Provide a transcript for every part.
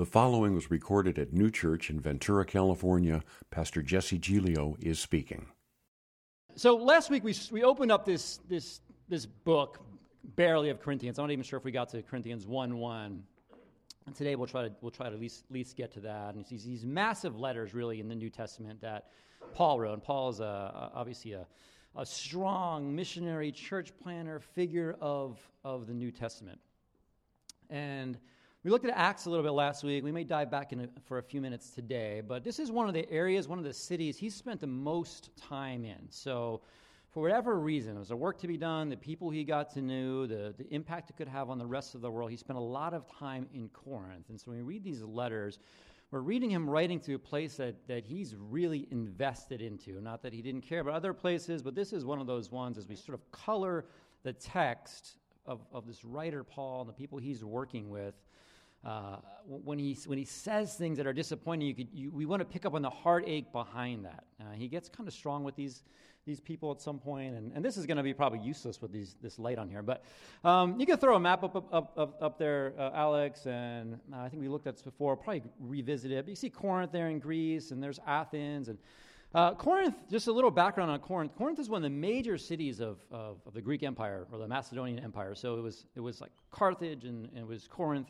The following was recorded at Neue Church in Ventura, California. Pastor Jesse Giglio is speaking. So last week we, we opened up this, this, this book, barely of Corinthians. I'm not even sure if we got to Corinthians 1 1. And today we'll try to, we'll try to at least, at least get to that. And it's these, these massive letters, really, in the New Testament that Paul wrote. And Paul is a, obviously a, a strong missionary church planter figure of, of the New Testament. And we looked at Acts a little bit last week. We may dive back in for a few minutes today, but this is one of the areas, one of the cities he spent the most time in. So, for whatever reason, there was a work to be done, the people he got to know, the, the impact it could have on the rest of the world, he spent a lot of time in Corinth. And so when we read these letters, we're reading him writing to a place that, that he's really invested into. Not that he didn't care about other places, but this is one of those ones as we sort of color the text of, of this writer, Paul, and the people he's working with uh, when, he, when he says things that are disappointing, you could, you, we want to pick up on the heartache behind that. Uh, he gets kind of strong with these, these people at some point, and, and this is going to be probably useless with these, this light on here. But um, you can throw a map up, up, up, up there, uh, Alex, and uh, I think we looked at this before, probably revisit it. But you see Corinth there in Greece, and there's Athens, and uh, Corinth, just a little background on Corinth. Corinth is one of the major cities of, of, of, the Greek Empire or the Macedonian Empire. So it was, it was like Carthage and, and it was Corinth.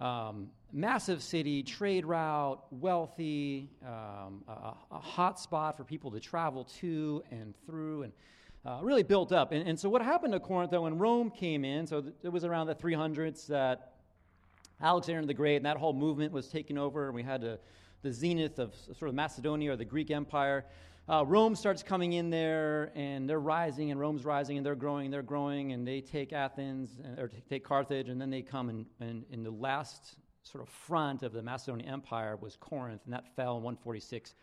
Um, massive city, trade route, wealthy, um, a, a hot spot for people to travel to and through, and uh, really built up. And, and, so, what happened to Corinth, though, when Rome came in, so th- it was around the 300s that Alexander the Great and that whole movement was taken over, and we had a, the zenith of sort of Macedonia or the Greek Empire. Uh, Rome starts coming in there, and they're rising, and Rome's rising, and they're growing, and they're growing, and they take Athens uh, or take Carthage, and then they come, and, in the last sort of front of the Macedonian Empire was Corinth, and that fell in 146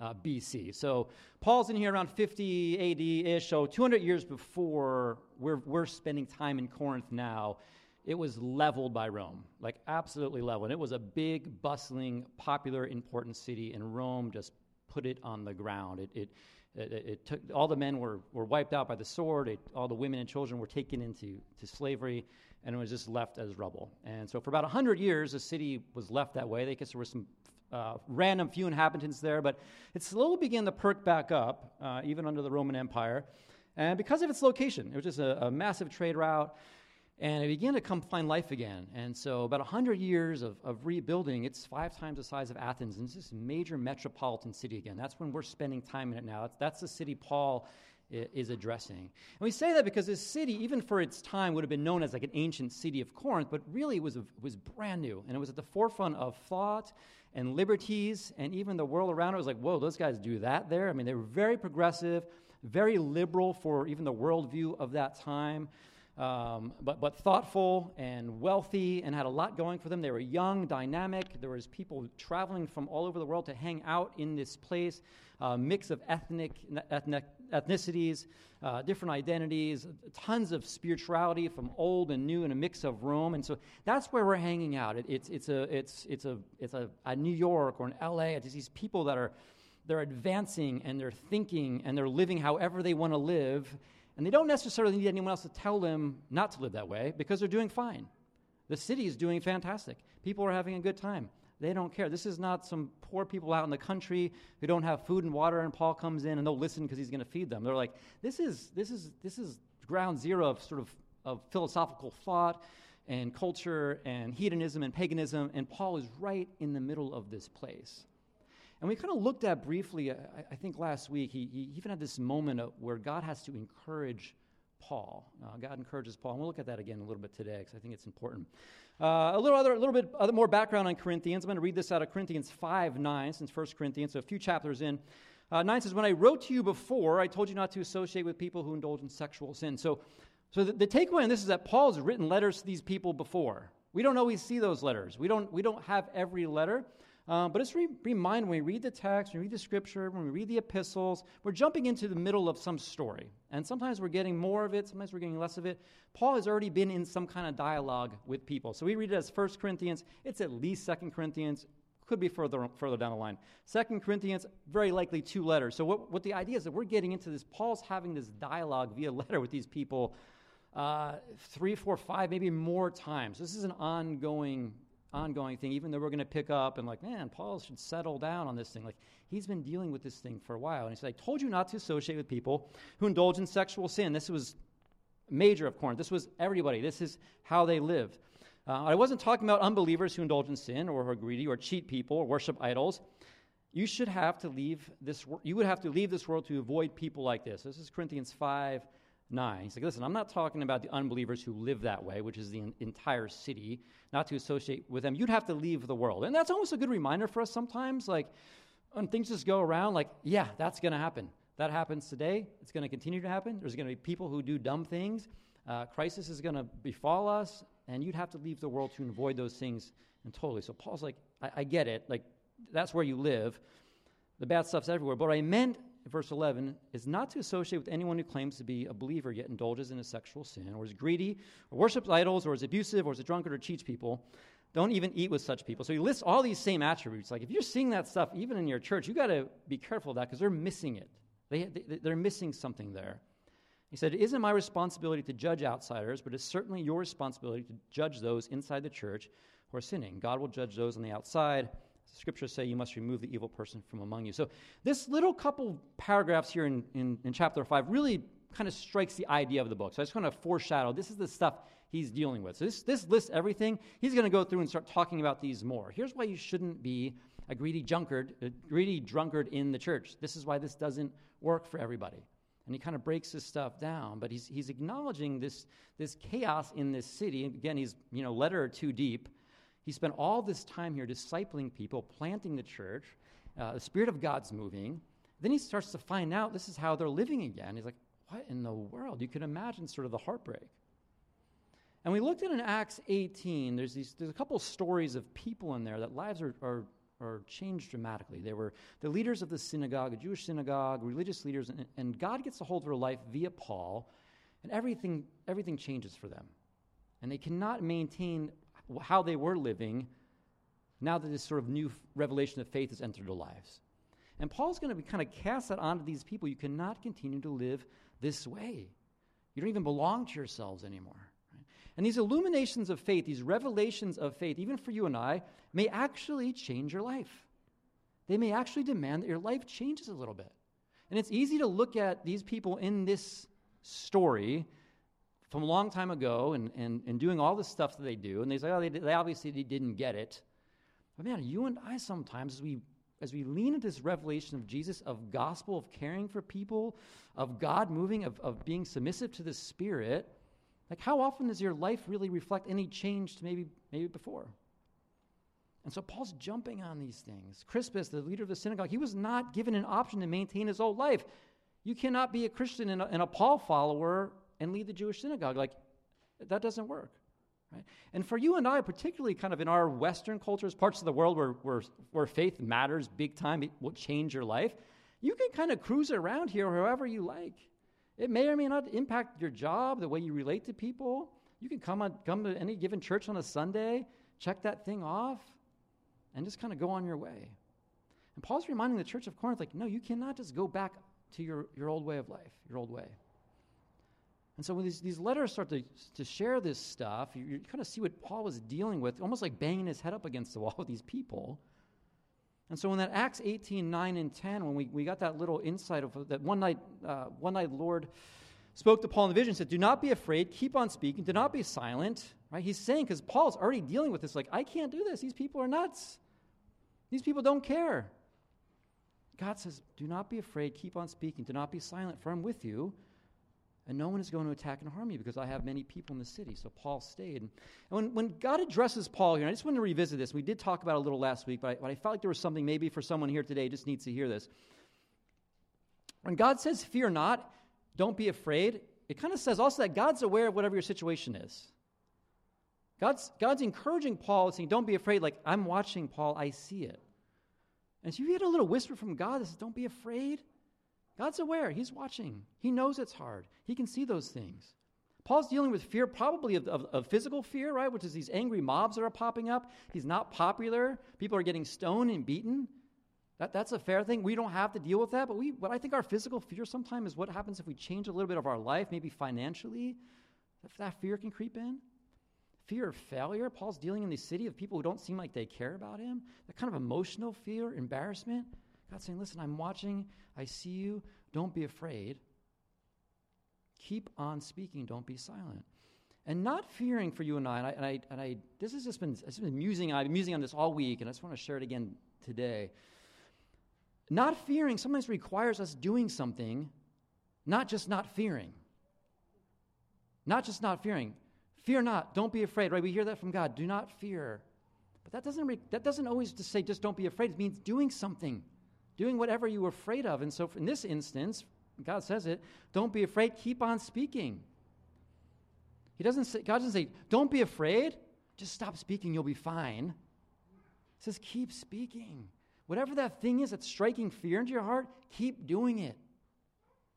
uh, BC. So Paul's in here around 50 AD ish, so 200 years before we're, we're spending time in Corinth now. It was leveled by Rome, like absolutely leveled. And it was a big, bustling, popular, important city, and Rome just put it on the ground. It, it, it, it took, all the men were, were wiped out by the sword, it, all the women and children were taken into to slavery, and it was just left as rubble. And so for about 100 years, the city was left that way. I guess there were some uh, random few inhabitants there, but it slowly began to perk back up, uh, even under the Roman Empire. And because of its location, it was just a, a massive trade route and it began to come find life again. And so, about 100 years of, of rebuilding, it's five times the size of Athens, and it's this major metropolitan city again. That's when we're spending time in it now. That's, that's the city Paul is addressing. And we say that because this city, even for its time, would have been known as like an ancient city of Corinth, but really it was, was brand new. And it was at the forefront of thought and liberties, and even the world around it was like, whoa, those guys do that there? I mean, they were very progressive, very liberal for even the worldview of that time um, but, but thoughtful and wealthy and had a lot going for them. They were young, dynamic. There was people traveling from all over the world to hang out in this place, a mix of ethnic, ethnic ethnicities, uh, different identities, tons of spirituality from old and new, and a mix of Rome. And so that's where we're hanging out. It, it's, it's, a, it's, it's, a, it's a, a New York or an LA. It's these people that are they're advancing and they're thinking and they're living however they want to live and they don't necessarily need anyone else to tell them not to live that way because they're doing fine. The city is doing fantastic. People are having a good time. They don't care. This is not some poor people out in the country who don't have food and water, and Paul comes in and they'll listen because he's going to feed them. They're like, this is, this is, this is ground zero of sort of, of philosophical thought and culture and hedonism and paganism, and Paul is right in the middle of this place. And we kind of looked at briefly, I, I think last week, he, he, even had this moment where God has to encourage Paul. Uh, God encourages Paul. And we'll look at that again a little bit today because I think it's important. Uh, a little other, a little bit other, more background on Corinthians. I'm going to read this out of Corinthians 5 9, since 1 Corinthians, so a few chapters in. Uh, 9 says, When I wrote to you before, I told you not to associate with people who indulge in sexual sin. So, so the, the takeaway on this is that Paul has written letters to these people before. We don't always see those letters. We don't, we don't have every letter. Uh, but let's re- remind when we read the text, when we read the scripture, when we read the epistles, we're jumping into the middle of some story. And sometimes we're getting more of it, sometimes we're getting less of it. Paul has already been in some kind of dialogue with people. So we read it as 1 Corinthians, it's at least 2 Corinthians, could be further, further down the line. 2 Corinthians, very likely two letters. So what, what the idea is that we're getting into this, Paul's having this dialogue via letter with these people uh, three, four, five, maybe more times. This is an ongoing ongoing thing, even though we're going to pick up and, like, man, Paul should settle down on this thing. Like, he's been dealing with this thing for a while. And he said, I told you not to associate with people who indulge in sexual sin. This was major of Corinth. This was everybody. This is how they lived. Uh, I wasn't talking about unbelievers who indulge in sin or who are greedy or cheat people or worship idols. You should have to leave this. You would have to leave this world to avoid people like this. This is Corinthians five 9. He's like, listen, I'm not talking about the unbelievers who live that way, which is the entire city, not to associate with them. You'd have to leave the world. And that's almost a good reminder for us sometimes. Like, when things just go around, like, yeah, that's going to happen. That happens today. It's going to continue to happen. There's going to be people who do dumb things. Uh, crisis is going to befall us, and you'd have to leave the world to avoid those things and totally. So Paul's like, I, I get it. Like, that's where you live. The bad stuff's everywhere. But I meant verse 11, is not to associate with anyone who claims to be a believer yet indulges in a sexual sin, or is greedy, or worships idols, or is abusive, or is a drunkard, or cheats people. Don't even eat with such people. So he lists all these same attributes. Like if you're seeing that stuff even in your church, you got to be careful of that because they're missing it. They, they, they're missing something there. He said, It isn't my responsibility to judge outsiders, but it's certainly your responsibility to judge those inside the church who are sinning. God will judge those on the outside scriptures say you must remove the evil person from among you. So, this little couple paragraphs here in, in, in chapter 5 really kind of strikes the idea of the book. So, I just want to foreshadow this is the stuff he's dealing with. So, this, this lists everything. He's going to go through and start talking about these more. Here's why you shouldn't be a greedy drunkard, a greedy drunkard in the church. This is why this doesn't work for everybody. And he kind of breaks this stuff down, but he's, he's acknowledging this, this chaos in this city. Again, he's, you know, letter or two deep he spent all this time here discipling people, planting the church. Uh, the Spirit of God's moving. Then he starts to find out this is how they're living again. He's like, what in the world? You can imagine sort of the heartbreak. And we looked at in Acts 18, there's, these, there's a couple stories of people in there that lives are, are, are changed dramatically. They were the leaders of the synagogue, a Jewish synagogue, religious leaders, and, and God gets a hold of their life via Paul, and everything, everything changes for them. And they cannot maintain how they were living now that this sort of new revelation of faith has entered their lives. And Paul's going to kind of cast that onto these people. You cannot continue to live this way. You don't even belong to yourselves anymore. Right? And these illuminations of faith, these revelations of faith, even for you and I, may actually change your life. They may actually demand that your life changes a little bit. And it's easy to look at these people in this story from a long time ago and, and, and doing all the stuff that they do. And they say, oh, they, they obviously didn't get it. But man, you and I sometimes, as we, as we lean into this revelation of Jesus, of gospel, of caring for people, of God moving, of, of being submissive to the Spirit, like how often does your life really reflect any change to maybe, maybe before? And so Paul's jumping on these things. Crispus, the leader of the synagogue, he was not given an option to maintain his old life. You cannot be a Christian and a, and a Paul follower and lead the Jewish synagogue. Like, that doesn't work. Right? And for you and I, particularly kind of in our Western cultures, parts of the world where, where, where faith matters big time, it will change your life, you can kind of cruise around here however you like. It may or may not impact your job, the way you relate to people. You can come, on, come to any given church on a Sunday, check that thing off, and just kind of go on your way. And Paul's reminding the church of Corinth, like, no, you cannot just go back to your, your old way of life, your old way. And so when these, these letters start to, to share this stuff, you, you kind of see what Paul was dealing with, almost like banging his head up against the wall with these people. And so in that Acts 18, 9, and 10, when we, we got that little insight of that one night, uh, one night Lord spoke to Paul in the vision, said, Do not be afraid, keep on speaking, do not be silent. Right? He's saying, because Paul's already dealing with this, like, I can't do this. These people are nuts. These people don't care. God says, Do not be afraid, keep on speaking, do not be silent, for I'm with you and no one is going to attack and harm you because I have many people in the city. So Paul stayed. And when, when God addresses Paul here, I just want to revisit this. We did talk about it a little last week, but I, but I felt like there was something maybe for someone here today just needs to hear this. When God says, fear not, don't be afraid, it kind of says also that God's aware of whatever your situation is. God's, God's encouraging Paul, saying, Don't be afraid. Like, I'm watching Paul, I see it. And so you get a little whisper from God that says, Don't be afraid. God's aware. He's watching. He knows it's hard. He can see those things. Paul's dealing with fear, probably of, of, of, physical fear, right? Which is these angry mobs that are popping up. He's not popular. People are getting stoned and beaten. That, that's a fair thing. We don't have to deal with that. But we, what I think our physical fear sometimes is what happens if we change a little bit of our life, maybe financially, if that fear can creep in. fear of failure. Paul's dealing in the city of people who don't seem like they care about him. That kind of emotional fear, embarrassment. God's saying, Listen, I'm watching. I see you. Don't be afraid. Keep on speaking. Don't be silent. And not fearing for you and I, and I, and I, and I this has just been, it's been musing, I've been musing on this all week, and I just want to share it again today. Not fearing sometimes requires us doing something, not just not fearing. Not just not fearing. Fear not. Don't be afraid, right? We hear that from God. Do not fear. But that doesn't, re- that doesn't always just say just don't be afraid. It means doing something, doing whatever you were afraid of. And so in this instance, God says it, don't be afraid, keep on speaking. He doesn't say, God doesn't say, don't be afraid, just stop speaking, you'll be fine. He says, keep speaking. Whatever that thing is that's striking fear into your heart, keep doing it.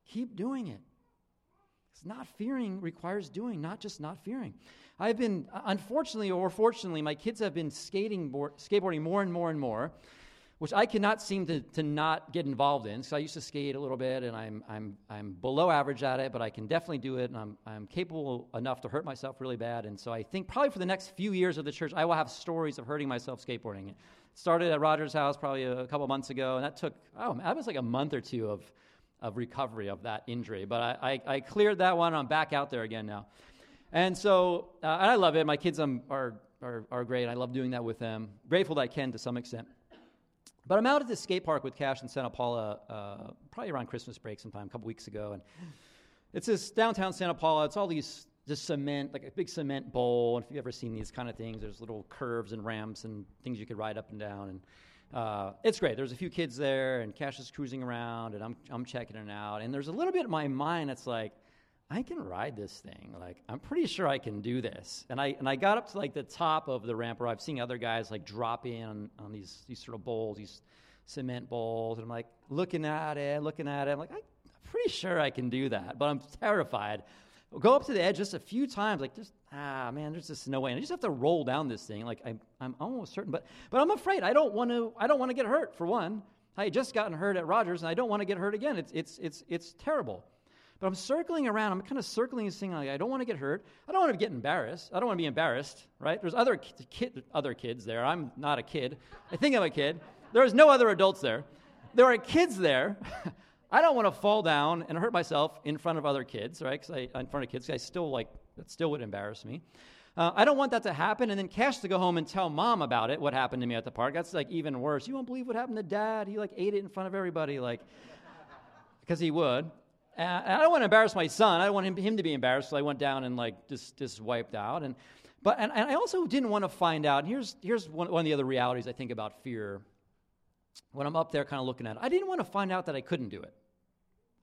Keep doing it. It's not fearing requires doing, not just not fearing. I've been, unfortunately or fortunately, my kids have been skating, board, skateboarding more and more and more which I cannot seem to, to not get involved in. So I used to skate a little bit, and I'm, I'm, I'm below average at it, but I can definitely do it, and I'm, I'm capable enough to hurt myself really bad. And so I think probably for the next few years of the church, I will have stories of hurting myself skateboarding. It started at Roger's house probably a, couple months ago, and that took, oh, that was like a month or two of, of recovery of that injury. But I, I, I cleared that one, I'm back out there again now. And so, uh, and I love it. My kids um, are, are, are great. I love doing that with them. Grateful that I can to some extent. But I'm out at the skate park with Cash in Santa Paula, uh, probably around Christmas break sometime, a couple weeks ago. And it's this downtown Santa Paula. It's all these just cement, like a big cement bowl. And if you've ever seen these kind of things, there's little curves and ramps and things you could ride up and down. And uh, it's great. There's a few kids there, and Cash is cruising around, and I'm, I'm checking it out. And there's a little bit in my mind that's like, I can ride this thing. Like, I'm pretty sure I can do this. And I, and I got up to like the top of the ramp where I've seen other guys like drop in on, on these, these sort of bowls, these cement bowls. And I'm like looking at it, looking at it. I'm like, I'm pretty sure I can do that, but I'm terrified. Go up to the edge just a few times, like just, ah, man, there's just no way. And I just have to roll down this thing. Like, I'm, I'm almost certain, but, but I'm afraid. I don't want to, I don't want to get hurt, for one. I had just gotten hurt at Rogers, and I don't want to get hurt again. It's, it's, it's, it's terrible. But I'm circling around. I'm kind of circling this thing. Like, I don't want to get hurt. I don't want to get embarrassed. I don't want to be embarrassed, right? There's other, kid, other kids there. I'm not a kid. I think I'm a kid. There's no other adults there. There are kids there. I don't want to fall down and hurt myself in front of other kids, right? Because in front of kids, I still like, that still would embarrass me. Uh, I don't want that to happen, and then Cash to go home and tell mom about it, what happened to me at the park. That's like even worse. You won't believe what happened to dad. He like ate it in front of everybody, like, because he would. And I don't want to embarrass my son. I don't want him, him to be embarrassed. So I went down and like just, just wiped out. And, but, and, and I also didn't want to find out. And here's, here's one, one of the other realities I think about fear when I'm up there kind of looking at it. I didn't want to find out that I couldn't do it.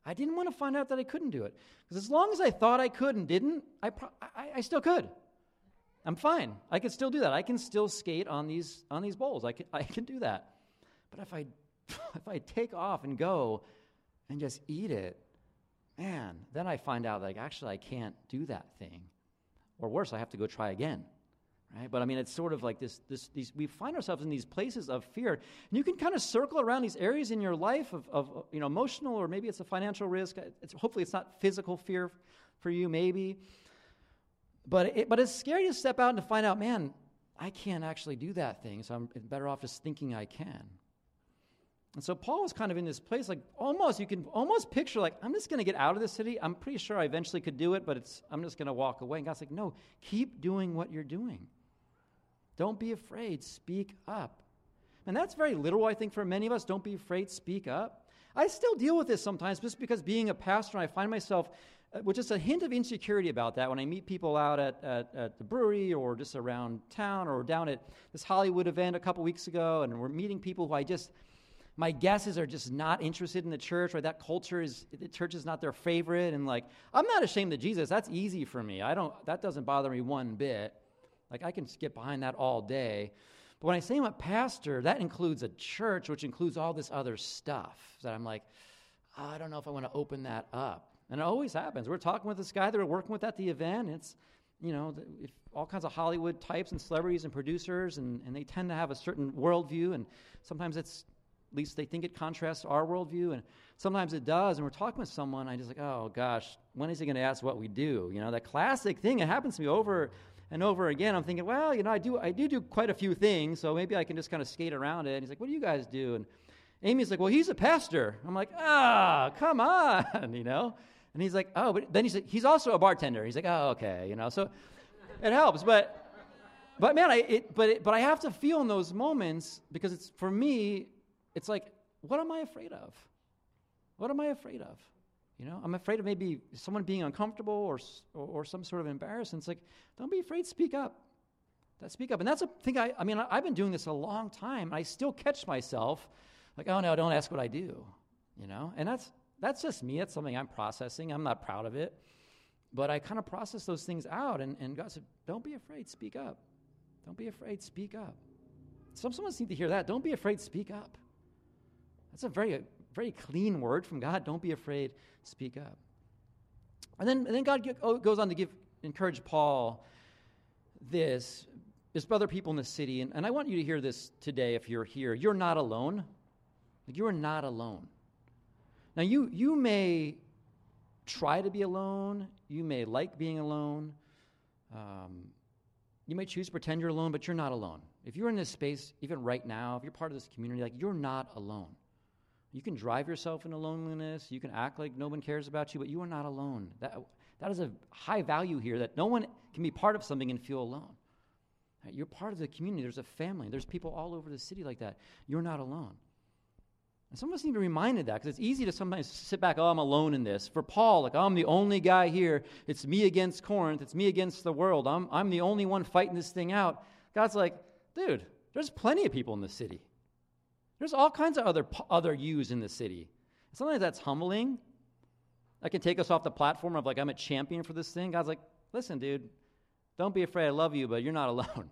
I didn't want to find out that I couldn't do it. Because as long as I thought I could and didn't, I, pro- I, I still could. I'm fine. I can still do that. I can still skate on these, on these bowls. I can, I can do that. But if I, if I take off and go and just eat it, man, then I find out like actually I can't do that thing. Or worse, I have to go try again. Right? But I mean, it's sort of like this, this, these, we find ourselves in these places of fear. And you can kind of circle around these areas in your life of, of you know, emotional, or maybe it's a financial risk. It's, hopefully, it's not physical fear for you, maybe. But, it, but it's scary to step out and to find out, man, I can't actually do that thing, so I'm better off just thinking I can. And so Paul is kind of in this place, like almost, you can almost picture, like, I'm just going to get out of the city. I'm pretty sure I eventually could do it, but it's, I'm just going to walk away. And God's like, no, keep doing what you're doing. Don't be afraid. Speak up. And that's very literal, I think, for many of us. Don't be afraid. Speak up. I still deal with this sometimes just because being a pastor, I find myself uh, with just a hint of insecurity about that when I meet people out at, at, at, the brewery or just around town or down at this Hollywood event a couple weeks ago, and we're meeting people who I just my guesses are just not interested in the church or that culture is the church is not their favorite and like i'm not ashamed of jesus. That's easy for me. I don't that doesn't bother me one bit. Like i can get behind that all day. But when i say i'm a pastor that includes a church which includes all this other stuff that i'm like oh, i don't know if i want to open that up. And it always happens. We're talking with this guy that we're working with at the event it's you know all kinds of hollywood types and celebrities and producers and, and they tend to have a certain worldview and sometimes it's at least they think it contrasts our worldview, and sometimes it does. And we're talking with someone, I just like, oh gosh, when is he going to ask what we do? You know, that classic thing. It happens to me over and over again. I'm thinking, well, you know, I do, I do do quite a few things, so maybe I can just kind of skate around it. And he's like, what do you guys do? And Amy's like, well, he's a pastor. I'm like, ah, come on, you know. And he's like, oh, but then he's like, he's also a bartender. He's like, oh, okay, you know. So it helps, but but man, I it, but it, but I have to feel in those moments because it's for me, it's like, what am I afraid of? What am I afraid of? You know, I'm afraid of maybe someone being uncomfortable or, or, or some sort of embarrassment. It's like, don't be afraid, speak up. That speak up. And that's a thing I, I mean, I, I've been doing this a long time. And I still catch myself like, oh no, don't ask what I do. You know, and that's, that's just me. That's something I'm processing. I'm not proud of it. But I kind of process those things out. And, and God said, don't be afraid, speak up. Don't be afraid, speak up. Some someone need to hear that. Don't be afraid, speak up. That's a very, very clean word from God. Don't be afraid, speak up. And then, and then God oh, goes on to give encourage Paul this. There's other people in the city, and, and I want you to hear this today if you're here. You're not alone. Like you are not alone. Now you you may try to be alone. You may like being alone. Um, you might choose to pretend you're alone, but you're not alone. If you're in this space, even right now, if you're part of this community, like you're not alone. You can drive yourself into loneliness. You can act like no one cares about you, but you are not alone. That, that is a high value here that no one can be part of something and feel alone. You're part of the community. There's a family. There's people all over the city like that. You're not alone. And some of us need to be reminded that because it's easy to sometimes sit back, oh, I'm alone in this. For Paul, like, I'm the only guy here. It's me against Corinth. It's me against the world. I'm, I'm the only one fighting this thing out. God's like, dude, there's plenty of people in the city. There's all kinds of other, other yous in the city. Sometimes that's humbling. That can take us off the platform of like, I'm a champion for this thing. God's like, listen, dude, don't be afraid. I love you, but you're not alone.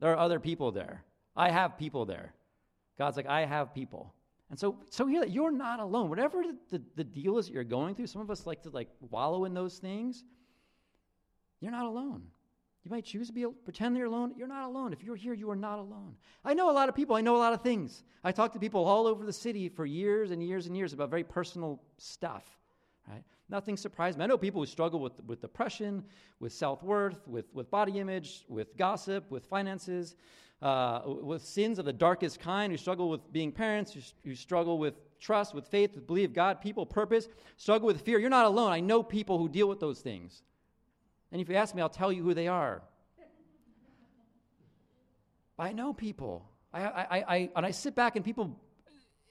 There are other people there. I have people there. God's like, I have people. And so, so that you're not alone. Whatever the, the deal is that you're going through, some of us like to like wallow in those things. You're not alone. You might choose to be pretend you're alone. You're not alone. If you're here, you are not alone. I know a lot of people. I know a lot of things. I talk to people all over the city for years and years and years about very personal stuff. Right? Nothing surprised me. I know people who struggle with, with depression, with self worth, with, with body image, with gossip, with finances, uh, with sins of the darkest kind, who struggle with being parents, who, who struggle with trust, with faith, with belief God, people, purpose, struggle with fear. You're not alone. I know people who deal with those things. And if you ask me, I'll tell you who they are. I know people. I, I, I, and I sit back and people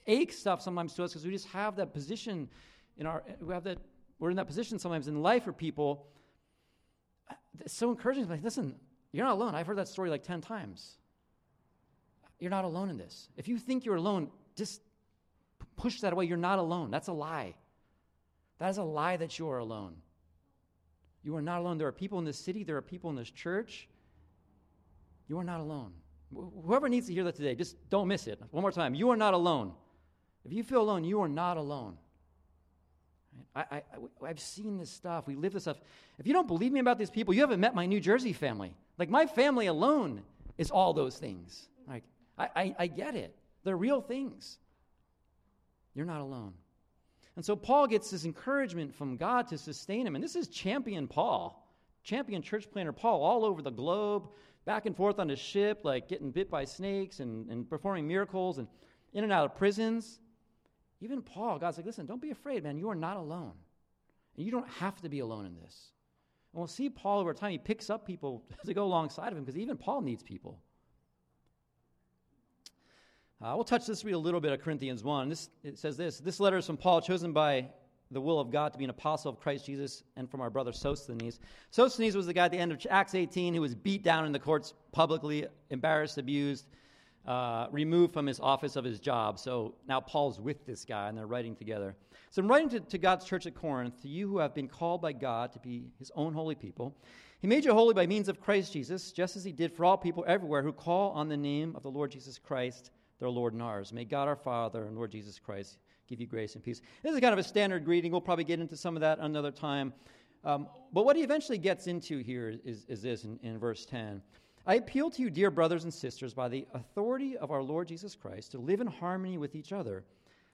ache stuff sometimes to us because we just have that position in our, we have that, we're in that position sometimes in life for people. It's so encouraging. Like, listen, you're not alone. I've heard that story like 10 times. You're not alone in this. If you think you're alone, just push that away. You're not alone. That's a lie. That is a lie that you are alone. You are not alone. There are people in this city, there are people in this church. You are not alone. Whoever needs to hear that today, just don't miss it. One more time. You are not alone. If you feel alone, you are not alone. I, I, have seen this stuff. We live this stuff. If you don't believe me about these people, you haven't met my New Jersey family. Like, my family alone is all those things. Like, I, I, I get it. They're real things. You're not alone. And so Paul gets this encouragement from God to sustain him. And this is champion Paul, champion church planter Paul, all over the globe, back and forth on his ship, like getting bit by snakes and, and performing miracles and in and out of prisons. Even Paul, God's like, listen, don't be afraid, man. You are not alone. And you don't have to be alone in this. And we'll see Paul over time. He picks up people to go alongside of him because even Paul needs people. Uh, we'll touch this read a little bit of Corinthians 1. This, it says this This letter is from Paul, chosen by the will of God to be an apostle of Christ Jesus, and from our brother Sosthenes. Sosthenes was the guy at the end of Acts 18 who was beat down in the courts publicly, embarrassed, abused, uh, removed from his office of his job. So now Paul's with this guy, and they're writing together. So I'm writing to, to God's church at Corinth, to you who have been called by God to be his own holy people. He made you holy by means of Christ Jesus, just as he did for all people everywhere who call on the name of the Lord Jesus Christ their Lord and ours. May God our Father and Lord Jesus Christ give you grace and peace. This is kind of a standard greeting. We'll probably get into some of that another time. Um, but what he eventually gets into here is, is this in, in verse 10. I appeal to you, dear brothers and sisters, by the authority of our Lord Jesus Christ, to live in harmony with each other.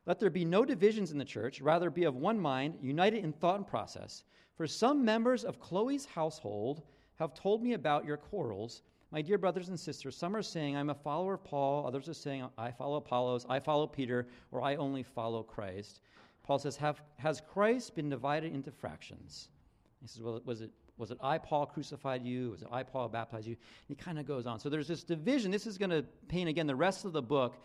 Let there be no divisions in the church, rather, be of one mind, united in thought and process. For some members of Chloe's household have told me about your quarrels. My dear brothers and sisters, some are saying, I'm a follower of Paul. Others are saying, I follow Apollos, I follow Peter, or I only follow Christ. Paul says, Has Christ been divided into fractions? He says, Well, was it was it I, Paul, crucified you? Was it I, Paul, baptized you? And he kind of goes on. So there's this division. This is going to paint, again, the rest of the book.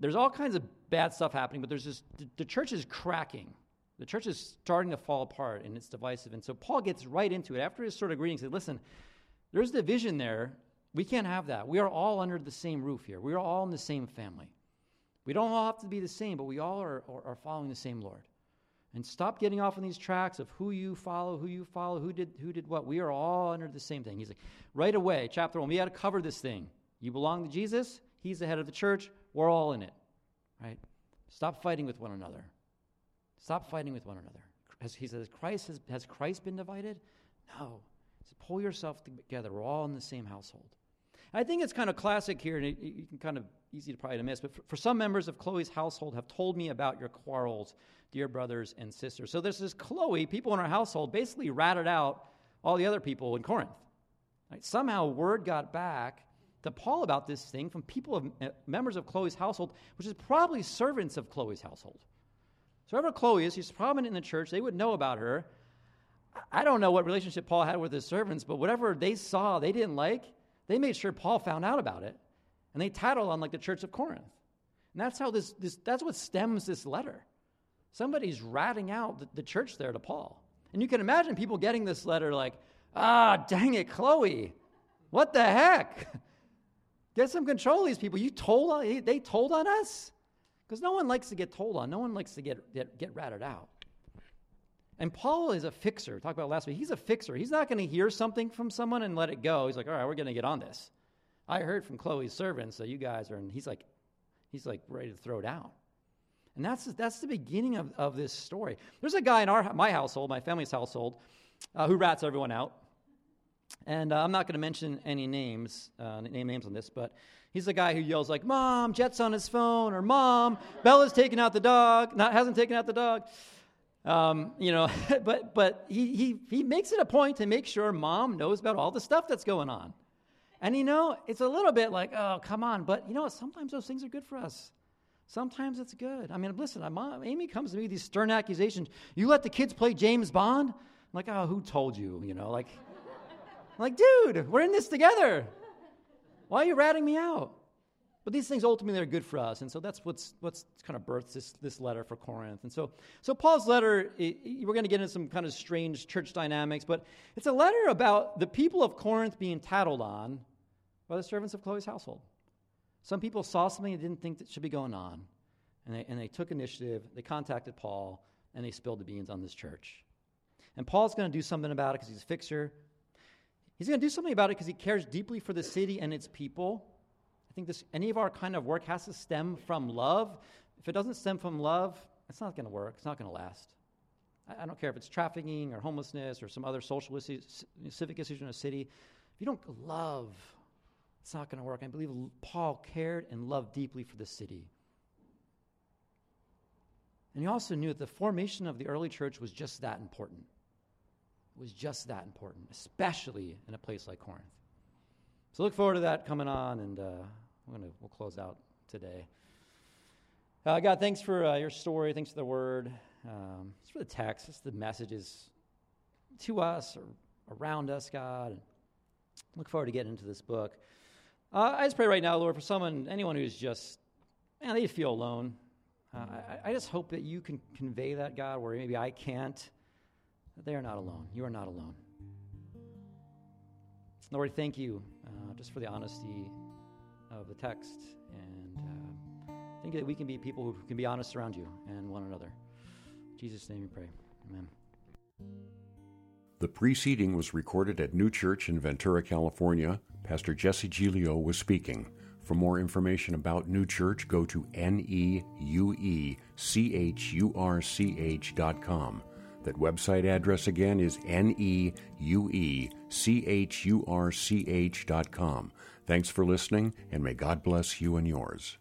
There's all kinds of bad stuff happening, but there's this, the church is cracking. The church is starting to fall apart and it's divisive. And so Paul gets right into it. After his sort of greeting, he says, Listen, there's division there. We can't have that. We are all under the same roof here. We are all in the same family. We don't all have to be the same, but we all are, are, are following the same Lord. And stop getting off on these tracks of who you follow, who you follow, who did, who did what. We are all under the same thing. He's like, right away, chapter one, we got to cover this thing. You belong to Jesus, He's the head of the church, we're all in it. Right? Stop fighting with one another. Stop fighting with one another. As he says, Christ has, has Christ been divided? No. Pull yourself together. We're all in the same household. I think it's kind of classic here, and it, can kind of easy to probably to miss, but for, for some members of Chloe's household have told me about your quarrels dear brothers and sisters. So this Chloe, people in our household basically ratted out all the other people in Corinth. Right? Somehow word got back to Paul about this thing from people of uh, members of Chloe's household, which is probably servants of Chloe's household. So whoever Chloe is, she's prominent in the church. They would know about her. I don't know what relationship Paul had with his servants, but whatever they saw they didn't like, they made sure Paul found out about it. And they tattled on like the church of Corinth. And that's how this, this that's what stems this letter. Somebody's ratting out the, the church there to Paul. And you can imagine people getting this letter like, ah, dang it, Chloe, what the heck? Get some control of these people. You told on, they told on us? Because no one likes to get told on. No one likes to get, get, get ratted out. And Paul is a fixer. Talk about last week. He's a fixer. He's not going to hear something from someone and let it go. He's like, all right, we're going to get on this. I heard from Chloe's servants that you guys are, and he's like, he's like ready to throw down. And that's, that's the beginning of, of this story. There's a guy in our, my household, my family's household, uh, who rats everyone out. And uh, I'm not going to mention any names, uh, name names on this, but he's the guy who yells like, "Mom, Jet's on his phone," or "Mom, Bella's taking out the dog," not hasn't taken out the dog. Um, you know, but but he he he makes it a point to make sure Mom knows about all the stuff that's going on. And you know, it's a little bit like, "Oh, come on," but you know, sometimes those things are good for us. Sometimes it's good. I mean, listen, mom, Amy comes to me with these stern accusations. You let the kids play James Bond? I'm like, oh, who told you? You know, like, like, dude, we're in this together. Why are you ratting me out? But these things ultimately are good for us, and so that's what's what's kind of births this, this letter for Corinth. And so, so Paul's letter, it, we're going to get into some kind of strange church dynamics, but it's a letter about the people of Corinth being tattled on by the servants of Chloe's household. Some people saw something they didn't think that should be going on, and they, and they took initiative, they contacted Paul, and they spilled the beans on this church. And Paul's going to do something about it because he's a fixer. He's going to do something about it because he cares deeply for the city and its people. I think this, any of our kind of work has to stem from love. If it doesn't stem from love, it's not going to work. It's not going to last. I, I, don't care if it's trafficking or homelessness or some other social issues, civic issues in a city. If you don't love it's not going to work. I believe Paul cared and loved deeply for the city. And he also knew that the formation of the early church was just that important. It was just that important, especially in a place like Corinth. So look forward to that coming on, and uh, we're gonna, we'll close out today. Uh, God, thanks for uh, your story. Thanks for the word. Um, it's for the text. It's the messages to us or around us, God. Look forward to getting into this book. Uh, I just pray right now, Lord, for someone, anyone who's just, man, they feel alone. Uh, I, I, just hope that you can convey that, God, where maybe I can't. They are not alone. You are not alone. Lord, thank you uh, just for the honesty of the text. And uh, thank you that we can be people who can be honest around you and one another. In Jesus' name we pray. Amen. The preceding was recorded at Neue Church in Ventura, California. Pastor Jesse Giglio was speaking. For more information about Neue Church, go to neuechurch.com. That website address again is N E U E C H U R C H dot com. Thanks for listening, and may God bless you and yours.